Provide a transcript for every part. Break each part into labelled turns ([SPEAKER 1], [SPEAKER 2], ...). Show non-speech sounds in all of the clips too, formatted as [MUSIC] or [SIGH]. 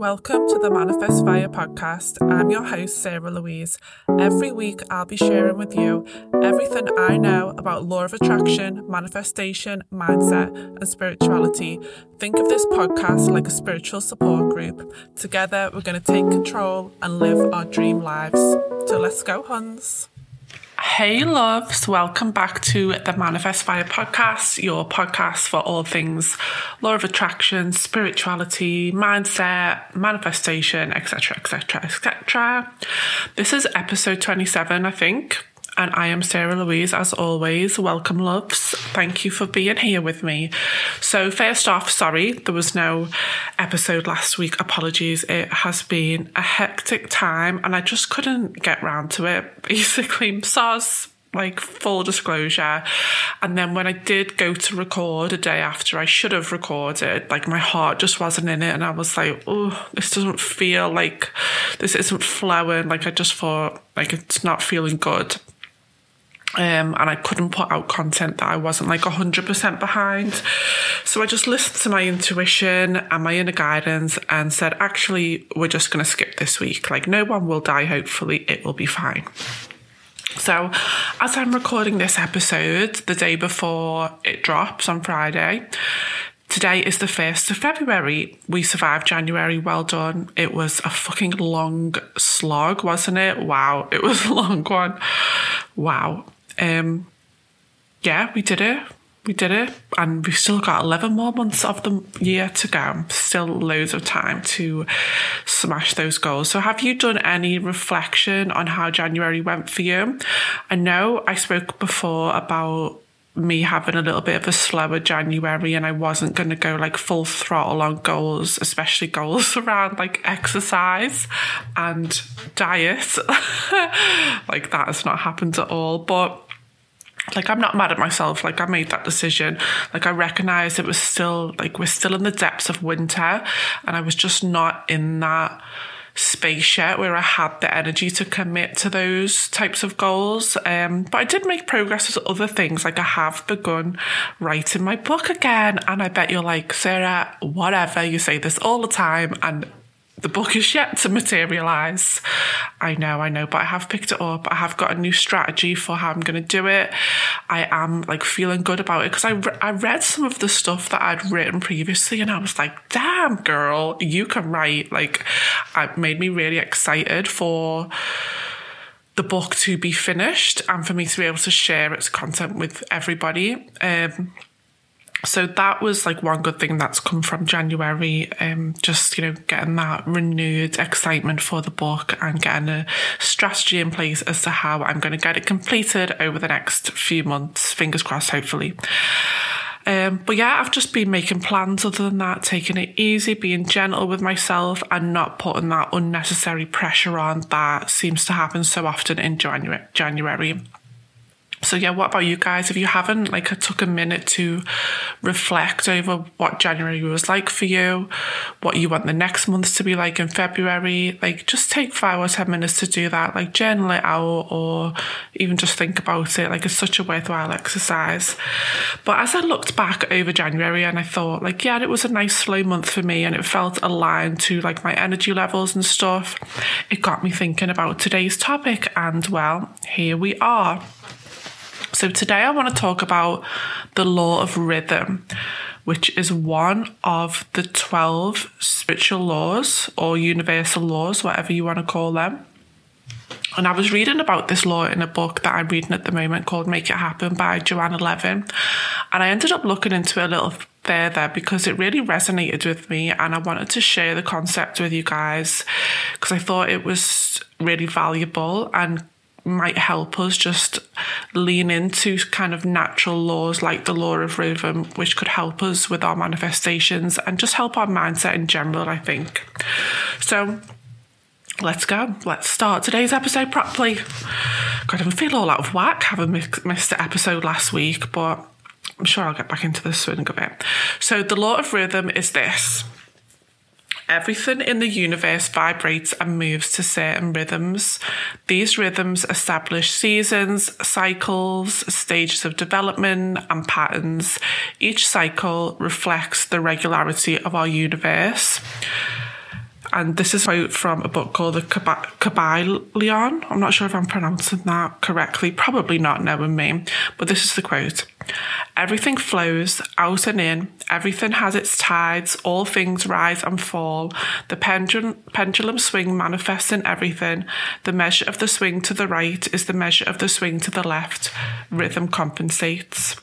[SPEAKER 1] Welcome to the Manifest Fire podcast. I'm your host, Sarah Louise. Every week, I'll be sharing with you everything I know about law of attraction, manifestation, mindset, and spirituality. Think of this podcast like a spiritual support group. Together, we're going to take control and live our dream lives. So let's go, Huns. Hey, loves, welcome back to the Manifest Fire podcast, your podcast for all things law of attraction, spirituality, mindset, manifestation, etc., etc., etc. This is episode 27, I think and I am Sarah Louise, as always. Welcome, loves. Thank you for being here with me. So, first off, sorry, there was no episode last week. Apologies. It has been a hectic time, and I just couldn't get round to it. [LAUGHS] Basically, SARS like full disclosure. And then when I did go to record a day after I should have recorded, like my heart just wasn't in it. And I was like, oh, this doesn't feel like this isn't flowing. Like I just thought like it's not feeling good. Um, and I couldn't put out content that I wasn't like 100% behind. So I just listened to my intuition and my inner guidance and said, actually, we're just going to skip this week. Like, no one will die, hopefully, it will be fine. So, as I'm recording this episode the day before it drops on Friday, Today is the 1st of February. We survived January. Well done. It was a fucking long slog, wasn't it? Wow. It was a long one. Wow. Um, yeah, we did it. We did it. And we've still got 11 more months of the year to go. Still loads of time to smash those goals. So, have you done any reflection on how January went for you? I know I spoke before about me having a little bit of a slower January and I wasn't going to go like full throttle on goals, especially goals [LAUGHS] around like exercise and diet. [LAUGHS] like that has not happened at all. But like I'm not mad at myself. Like I made that decision. Like I recognized it was still like we're still in the depths of winter and I was just not in that space yet where I had the energy to commit to those types of goals. Um, but I did make progress with other things. Like I have begun writing my book again. And I bet you're like, Sarah, whatever, you say this all the time. And the book is yet to materialize. I know, I know, but I have picked it up. I have got a new strategy for how I'm going to do it. I am like feeling good about it because I, re- I read some of the stuff that I'd written previously and I was like, damn, girl, you can write. Like, it made me really excited for the book to be finished and for me to be able to share its content with everybody. Um, so that was like one good thing that's come from January. Um, just you know, getting that renewed excitement for the book and getting a strategy in place as to how I'm going to get it completed over the next few months. Fingers crossed, hopefully. Um, but yeah, I've just been making plans other than that, taking it easy, being gentle with myself, and not putting that unnecessary pressure on that seems to happen so often in January. January. So yeah, what about you guys? If you haven't, like, I took a minute to reflect over what January was like for you, what you want the next month to be like in February, like, just take five or ten minutes to do that. Like, journal it out, or even just think about it. Like, it's such a worthwhile exercise. But as I looked back over January, and I thought, like, yeah, it was a nice slow month for me, and it felt aligned to like my energy levels and stuff. It got me thinking about today's topic, and well, here we are. So, today I want to talk about the law of rhythm, which is one of the 12 spiritual laws or universal laws, whatever you want to call them. And I was reading about this law in a book that I'm reading at the moment called Make It Happen by Joanna Levin. And I ended up looking into it a little further because it really resonated with me and I wanted to share the concept with you guys because I thought it was really valuable and might help us just lean into kind of natural laws like the law of rhythm, which could help us with our manifestations and just help our mindset in general, I think. So, let's go. Let's start today's episode properly. God, I feel all out of whack having missed the episode last week, but I'm sure I'll get back into the swing of it. So, the law of rhythm is this Everything in the universe vibrates and moves to certain rhythms. These rhythms establish seasons, cycles, stages of development, and patterns. Each cycle reflects the regularity of our universe. And this is a quote from a book called The Kybalion. I'm not sure if I'm pronouncing that correctly, probably not knowing me, but this is the quote Everything flows out and in, everything has its tides, all things rise and fall. The pendulum swing manifests in everything. The measure of the swing to the right is the measure of the swing to the left. Rhythm compensates.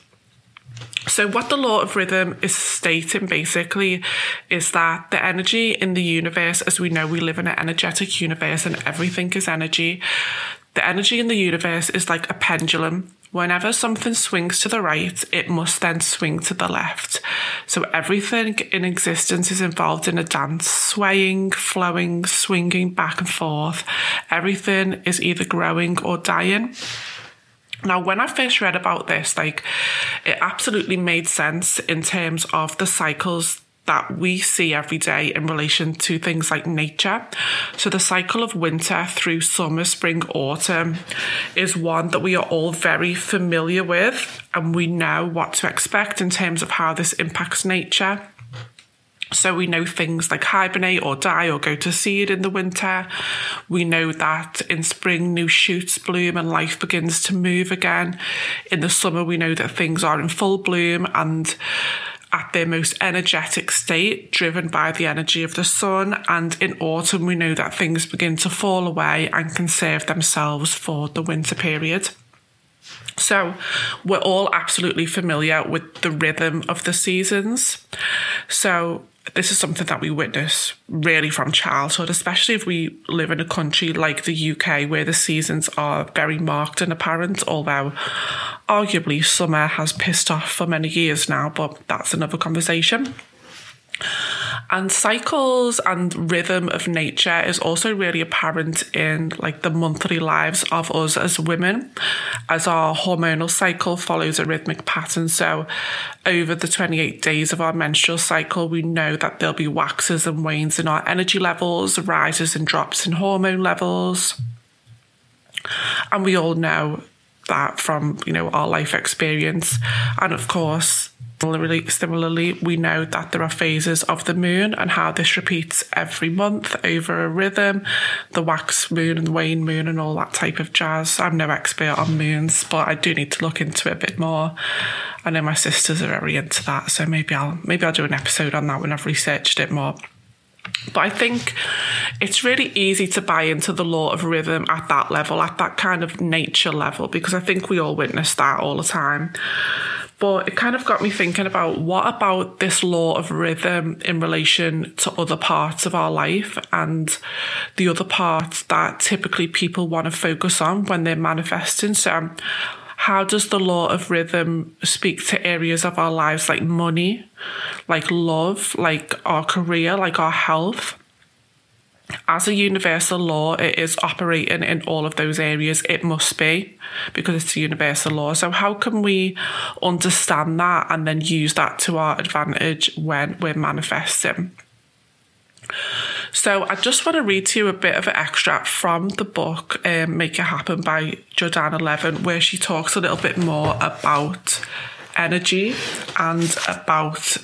[SPEAKER 1] So, what the law of rhythm is stating basically is that the energy in the universe, as we know, we live in an energetic universe and everything is energy. The energy in the universe is like a pendulum. Whenever something swings to the right, it must then swing to the left. So everything in existence is involved in a dance, swaying, flowing, swinging back and forth. Everything is either growing or dying. Now, when I first read about this, like it absolutely made sense in terms of the cycles that we see every day in relation to things like nature. So, the cycle of winter through summer, spring, autumn is one that we are all very familiar with, and we know what to expect in terms of how this impacts nature. So we know things like hibernate or die or go to seed in the winter. We know that in spring new shoots bloom and life begins to move again. In the summer we know that things are in full bloom and at their most energetic state, driven by the energy of the sun. And in autumn, we know that things begin to fall away and conserve themselves for the winter period. So, we're all absolutely familiar with the rhythm of the seasons. So, this is something that we witness really from childhood, especially if we live in a country like the UK where the seasons are very marked and apparent, although arguably summer has pissed off for many years now, but that's another conversation. And cycles and rhythm of nature is also really apparent in like the monthly lives of us as women, as our hormonal cycle follows a rhythmic pattern. So, over the 28 days of our menstrual cycle, we know that there'll be waxes and wanes in our energy levels, rises and drops in hormone levels. And we all know that from, you know, our life experience. And of course, Similarly, we know that there are phases of the moon and how this repeats every month over a rhythm, the wax moon and the wane moon and all that type of jazz. I'm no expert on moons, but I do need to look into it a bit more. I know my sisters are very into that, so maybe I'll maybe I'll do an episode on that when I've researched it more. But I think it's really easy to buy into the law of rhythm at that level, at that kind of nature level, because I think we all witness that all the time. But it kind of got me thinking about what about this law of rhythm in relation to other parts of our life and the other parts that typically people want to focus on when they're manifesting. So, how does the law of rhythm speak to areas of our lives like money, like love, like our career, like our health? As a universal law, it is operating in all of those areas. It must be because it's a universal law. So, how can we understand that and then use that to our advantage when we're manifesting? So, I just want to read to you a bit of an extract from the book um, Make It Happen by Jordana Levin, where she talks a little bit more about energy and about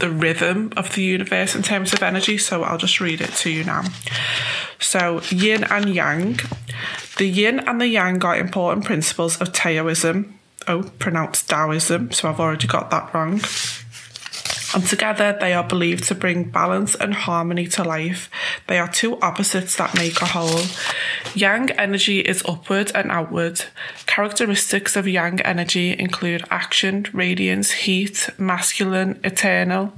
[SPEAKER 1] the rhythm of the universe in terms of energy. So I'll just read it to you now. So, yin and yang. The yin and the yang are important principles of Taoism. Oh, pronounced Daoism, so I've already got that wrong and together they are believed to bring balance and harmony to life. They are two opposites that make a whole. Yang energy is upward and outward. Characteristics of yang energy include action, radiance, heat, masculine, eternal,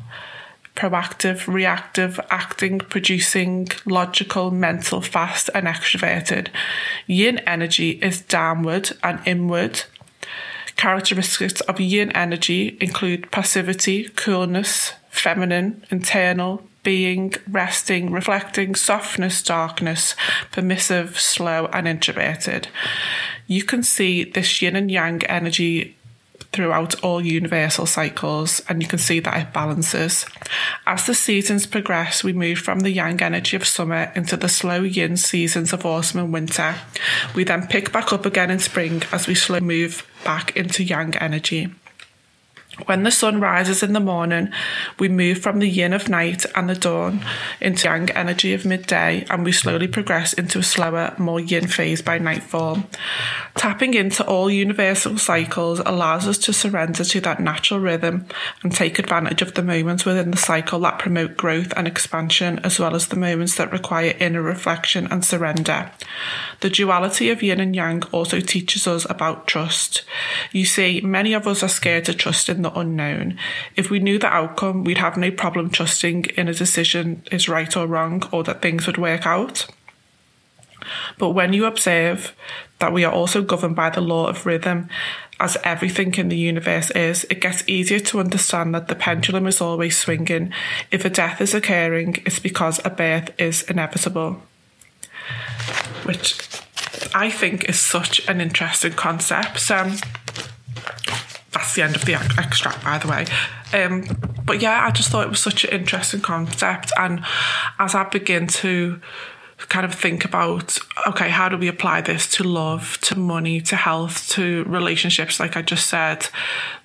[SPEAKER 1] proactive, reactive, acting, producing, logical, mental, fast, and extroverted. Yin energy is downward and inward, Characteristics of yin energy include passivity, coolness, feminine, internal, being, resting, reflecting, softness, darkness, permissive, slow, and introverted. You can see this yin and yang energy throughout all universal cycles, and you can see that it balances. As the seasons progress, we move from the yang energy of summer into the slow yin seasons of autumn and winter. We then pick back up again in spring as we slowly move back into yang energy. When the sun rises in the morning, we move from the yin of night and the dawn into yang energy of midday, and we slowly progress into a slower, more yin phase by nightfall. Tapping into all universal cycles allows us to surrender to that natural rhythm and take advantage of the moments within the cycle that promote growth and expansion, as well as the moments that require inner reflection and surrender. The duality of yin and yang also teaches us about trust. You see, many of us are scared to trust in the unknown. If we knew the outcome, we'd have no problem trusting in a decision is right or wrong or that things would work out. But when you observe that we are also governed by the law of rhythm, as everything in the universe is, it gets easier to understand that the pendulum is always swinging. If a death is occurring, it's because a birth is inevitable. Which I think is such an interesting concept. So, that's the end of the extract, by the way. Um, but yeah, I just thought it was such an interesting concept. And as I begin to kind of think about, okay, how do we apply this to love, to money, to health, to relationships, like I just said,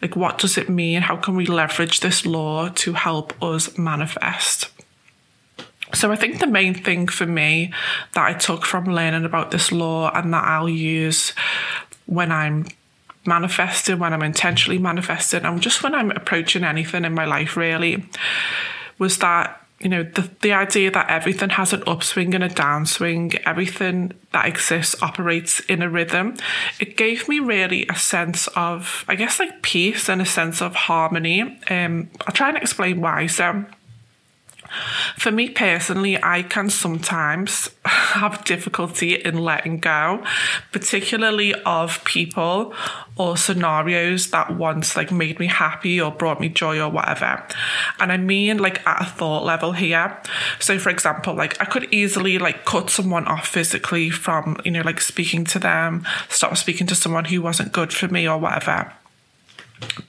[SPEAKER 1] like what does it mean? How can we leverage this law to help us manifest? So I think the main thing for me that I took from learning about this law and that I'll use when I'm manifesting, when I'm intentionally manifesting, and just when I'm approaching anything in my life, really, was that you know the the idea that everything has an upswing and a downswing everything that exists operates in a rhythm. It gave me really a sense of i guess like peace and a sense of harmony. Um i'll try and explain why. So for me personally, I can sometimes [LAUGHS] have difficulty in letting go, particularly of people or scenarios that once like made me happy or brought me joy or whatever. And I mean like at a thought level here. So for example, like I could easily like cut someone off physically from, you know, like speaking to them, stop speaking to someone who wasn't good for me or whatever.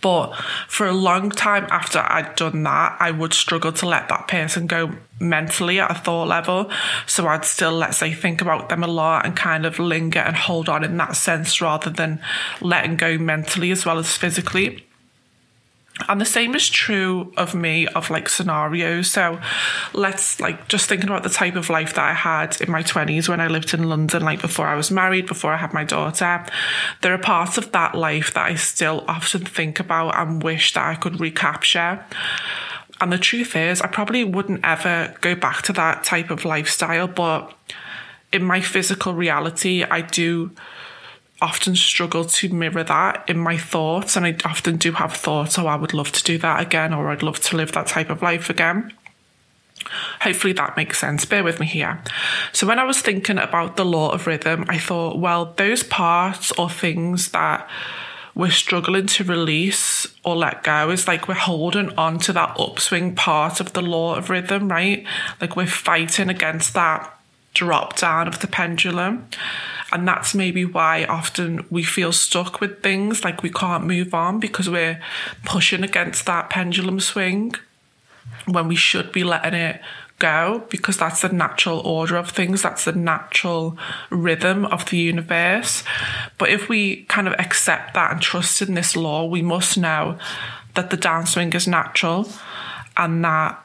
[SPEAKER 1] But for a long time after I'd done that, I would struggle to let that person go mentally at a thought level. So I'd still, let's say, think about them a lot and kind of linger and hold on in that sense rather than letting go mentally as well as physically. And the same is true of me of like scenarios. So let's like just thinking about the type of life that I had in my 20s when I lived in London, like before I was married, before I had my daughter. There are parts of that life that I still often think about and wish that I could recapture. And the truth is, I probably wouldn't ever go back to that type of lifestyle, but in my physical reality, I do often struggle to mirror that in my thoughts. And I often do have thoughts, oh, I would love to do that again, or I'd love to live that type of life again. Hopefully that makes sense. Bear with me here. So, when I was thinking about the law of rhythm, I thought, well, those parts or things that we're struggling to release or let go is like we're holding on to that upswing part of the law of rhythm, right? Like we're fighting against that drop down of the pendulum. And that's maybe why often we feel stuck with things, like we can't move on because we're pushing against that pendulum swing when we should be letting it go because that's the natural order of things, that's the natural rhythm of the universe. But if we kind of accept that and trust in this law, we must know that the downswing is natural and that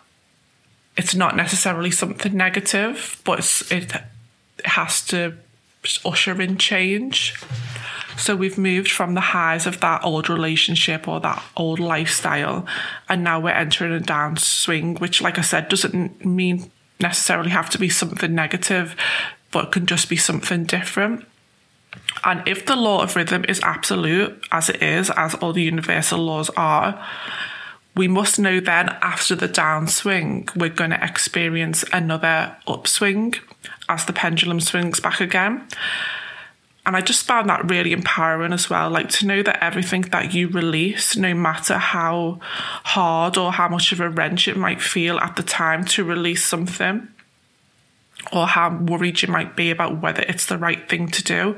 [SPEAKER 1] it's not necessarily something negative, but it has to usher in change. So we've moved from the highs of that old relationship or that old lifestyle, and now we're entering a downswing, which, like I said, doesn't mean necessarily have to be something negative, but can just be something different. And if the law of rhythm is absolute, as it is, as all the universal laws are, we must know then after the downswing, we're going to experience another upswing as the pendulum swings back again. And I just found that really empowering as well. Like to know that everything that you release, no matter how hard or how much of a wrench it might feel at the time to release something, or how worried you might be about whether it's the right thing to do,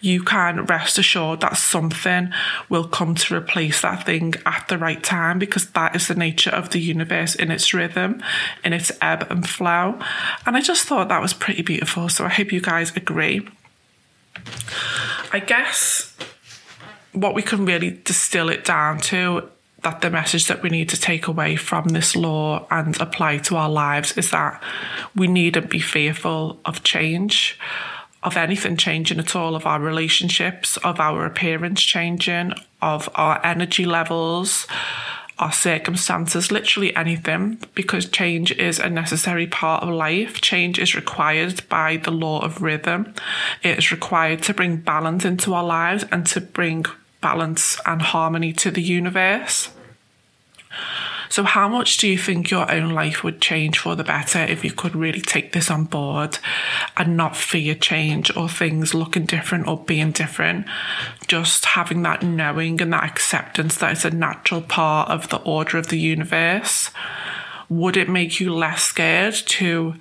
[SPEAKER 1] you can rest assured that something will come to replace that thing at the right time because that is the nature of the universe in its rhythm, in its ebb and flow. And I just thought that was pretty beautiful. So I hope you guys agree. I guess what we can really distill it down to that the message that we need to take away from this law and apply to our lives is that we needn't be fearful of change, of anything changing at all, of our relationships, of our appearance changing, of our energy levels, our circumstances, literally anything, because change is a necessary part of life. Change is required by the law of rhythm. It is required to bring balance into our lives and to bring balance and harmony to the universe. So, how much do you think your own life would change for the better if you could really take this on board and not fear change or things looking different or being different? Just having that knowing and that acceptance that it's a natural part of the order of the universe. Would it make you less scared to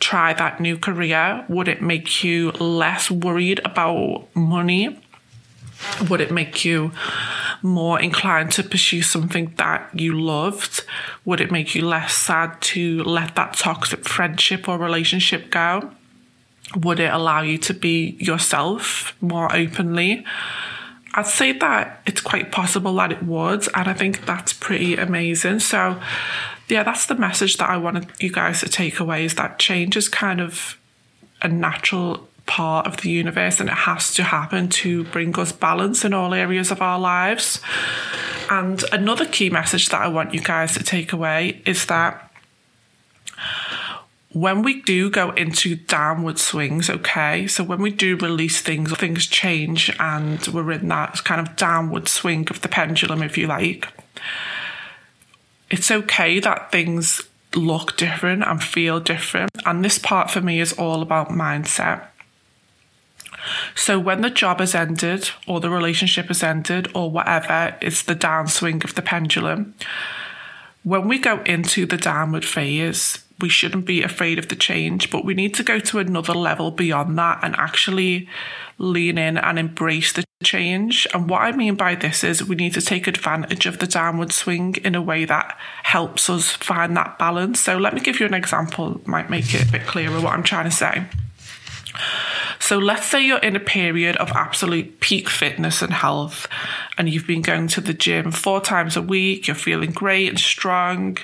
[SPEAKER 1] try that new career? Would it make you less worried about money? Would it make you more inclined to pursue something that you loved? Would it make you less sad to let that toxic friendship or relationship go? Would it allow you to be yourself more openly? I'd say that it's quite possible that it would, and I think that's pretty amazing. So, yeah, that's the message that I wanted you guys to take away is that change is kind of a natural part of the universe and it has to happen to bring us balance in all areas of our lives. And another key message that I want you guys to take away is that when we do go into downward swings, okay, so when we do release things, things change and we're in that kind of downward swing of the pendulum, if you like, it's okay that things look different and feel different. And this part for me is all about mindset. So when the job has ended, or the relationship has ended, or whatever, it's the downswing of the pendulum. When we go into the downward phase, we shouldn't be afraid of the change, but we need to go to another level beyond that and actually lean in and embrace the change. And what I mean by this is we need to take advantage of the downward swing in a way that helps us find that balance. So let me give you an example, might make it a bit clearer what I'm trying to say. So let's say you're in a period of absolute peak fitness and health, and you've been going to the gym four times a week, you're feeling great and strong,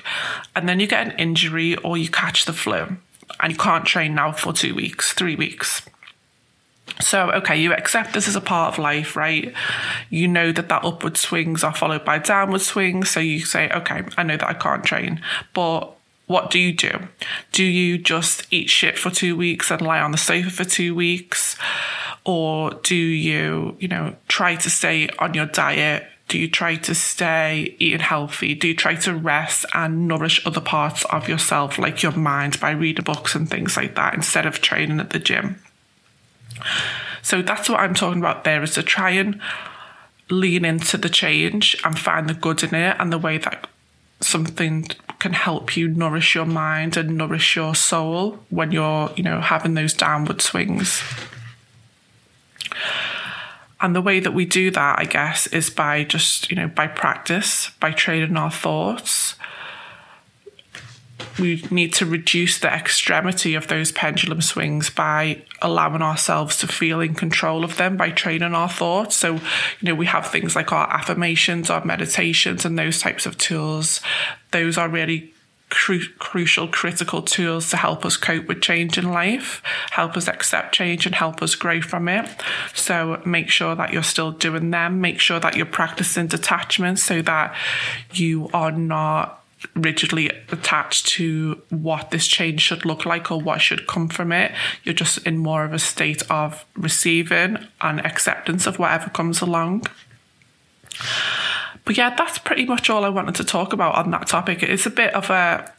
[SPEAKER 1] and then you get an injury or you catch the flu, and you can't train now for two weeks, three weeks. So, okay, you accept this as a part of life, right? You know that that upward swings are followed by downward swings. So you say, okay, I know that I can't train, but what do you do? Do you just eat shit for two weeks and lie on the sofa for two weeks? Or do you, you know, try to stay on your diet? Do you try to stay eating healthy? Do you try to rest and nourish other parts of yourself, like your mind, by reading books and things like that instead of training at the gym? So that's what I'm talking about there is to try and lean into the change and find the good in it and the way that something can help you nourish your mind and nourish your soul when you're, you know, having those downward swings. And the way that we do that, I guess, is by just, you know, by practice, by training our thoughts, we need to reduce the extremity of those pendulum swings by allowing ourselves to feel in control of them by training our thoughts. So, you know, we have things like our affirmations, our meditations, and those types of tools. Those are really cru- crucial, critical tools to help us cope with change in life, help us accept change, and help us grow from it. So, make sure that you're still doing them. Make sure that you're practicing detachment so that you are not rigidly attached to what this change should look like or what should come from it. You're just in more of a state of receiving and acceptance of whatever comes along. But yeah, that's pretty much all I wanted to talk about on that topic. It's a bit of a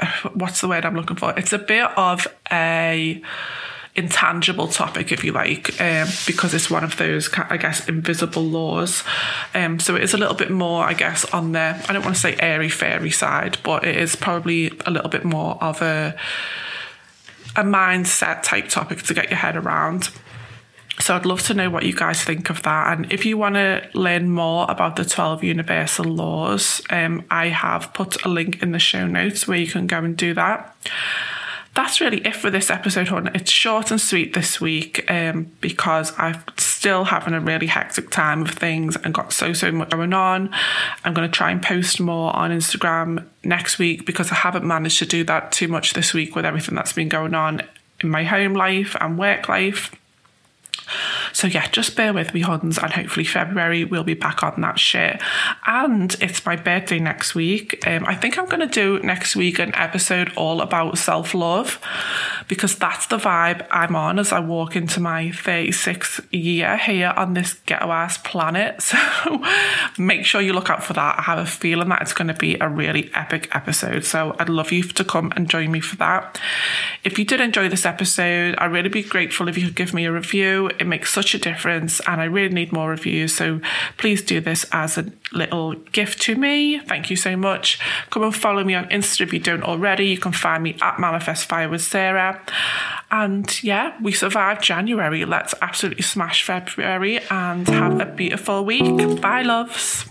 [SPEAKER 1] [SIGHS] what's the word I'm looking for? It's a bit of a intangible topic, if you like, um, because it's one of those, I guess, invisible laws. Um, so it is a little bit more, I guess, on the, I don't want to say airy fairy side, but it is probably a little bit more of a, a mindset type topic to get your head around. So I'd love to know what you guys think of that. And if you want to learn more about the 12 universal laws, um, I have put a link in the show notes where you can go and do that that's really it for this episode, hon. It's short and sweet this week um, because I've still having a really hectic time of things and got so, so much going on. I'm going to try and post more on Instagram next week because I haven't managed to do that too much this week with everything that's been going on in my home life and work life. So yeah, just bear with me, Huns, and hopefully February we'll be back on that shit. And it's my birthday next week. Um, I think I'm going to do next week an episode all about self love because that's the vibe I'm on as I walk into my 36th year here on this ghetto ass planet. [LAUGHS] So make sure you look out for that. I have a feeling that it's going to be a really epic episode. So I'd love you to come and join me for that. If you did enjoy this episode, I'd really be grateful if you could give me a review. It makes such a difference, and I really need more reviews. So please do this as a little gift to me. Thank you so much. Come and follow me on Insta if you don't already. You can find me at Manifest Fire with Sarah. And yeah, we survived January. Let's absolutely smash February and have a beautiful week. Bye, loves.